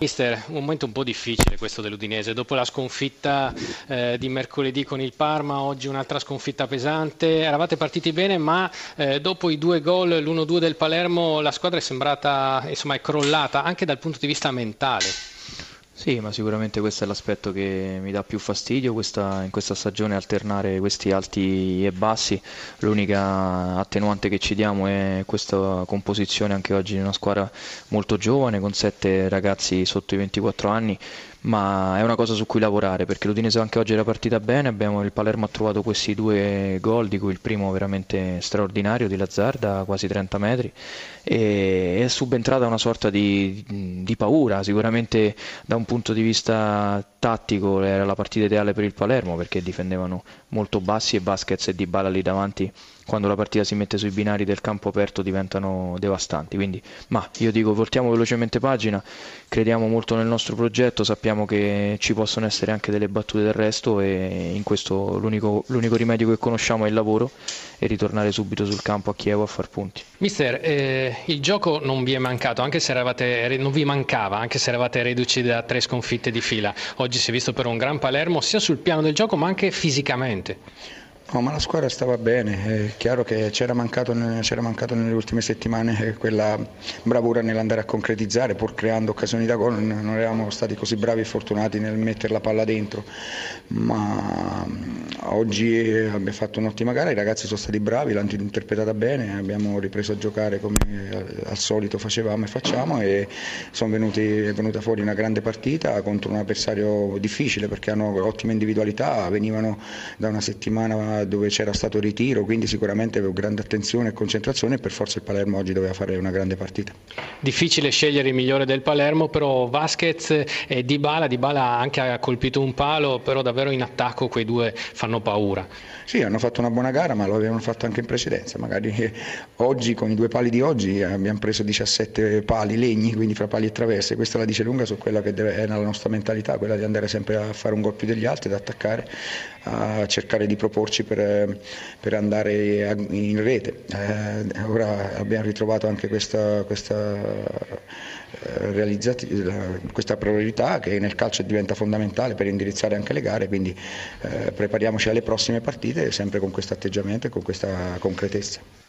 Mister, un momento un po' difficile questo dell'Udinese. Dopo la sconfitta eh, di mercoledì con il Parma, oggi un'altra sconfitta pesante. Eravate partiti bene, ma eh, dopo i due gol, l'1-2 del Palermo, la squadra è sembrata, insomma, è crollata anche dal punto di vista mentale. Sì, ma sicuramente questo è l'aspetto che mi dà più fastidio questa, in questa stagione alternare questi alti e bassi. L'unica attenuante che ci diamo è questa composizione anche oggi di una squadra molto giovane con sette ragazzi sotto i 24 anni ma è una cosa su cui lavorare perché l'Udinese anche oggi era partita bene, abbiamo, il Palermo ha trovato questi due gol di cui il primo veramente straordinario di Lazzarda, quasi 30 metri e è subentrata una sorta di, di, paura, sicuramente da un punto di vista tattico era la partita ideale per il Palermo perché difendevano molto bassi e Vasquez e Dybala lì davanti quando la partita si mette sui binari del campo aperto diventano devastanti. Quindi, ma io dico, voltiamo velocemente pagina, crediamo molto nel nostro progetto, sappiamo che ci possono essere anche delle battute del resto e in questo l'unico, l'unico rimedio che conosciamo è il lavoro e ritornare subito sul campo a Chievo a far punti. Mister, eh, il gioco non vi è mancato, anche se eravate, non vi mancava, anche se eravate reduci da tre sconfitte di fila. Oggi si è visto per un gran Palermo sia sul piano del gioco ma anche fisicamente. No, ma la squadra stava bene, è chiaro che c'era mancato, c'era mancato, nelle ultime settimane quella bravura nell'andare a concretizzare, pur creando occasioni da gol, non eravamo stati così bravi e fortunati nel mettere la palla dentro, ma oggi abbiamo fatto un'ottima gara, i ragazzi sono stati bravi, l'hanno interpretata bene, abbiamo ripreso a giocare come al solito facevamo e facciamo e venuti, è venuta fuori una grande partita contro un avversario difficile perché hanno ottime individualità, venivano da una settimana dove c'era stato ritiro, quindi sicuramente avevo grande attenzione e concentrazione e per forza il Palermo oggi doveva fare una grande partita. Difficile scegliere il migliore del Palermo, però Vasquez e Dybala, Dybala anche ha colpito un palo, però davvero in attacco quei due fanno paura. Sì, hanno fatto una buona gara, ma lo avevano fatto anche in precedenza, magari oggi con i due pali di oggi abbiamo preso 17 pali legni, quindi fra pali e traverse, questa la dice lunga su quella che deve, è nella nostra mentalità, quella di andare sempre a fare un gol più degli altri, ad attaccare, a cercare di proporci per, per andare in rete. Eh, ora abbiamo ritrovato anche questa, questa, eh, questa priorità che nel calcio diventa fondamentale per indirizzare anche le gare, quindi eh, prepariamoci alle prossime partite sempre con questo atteggiamento e con questa concretezza.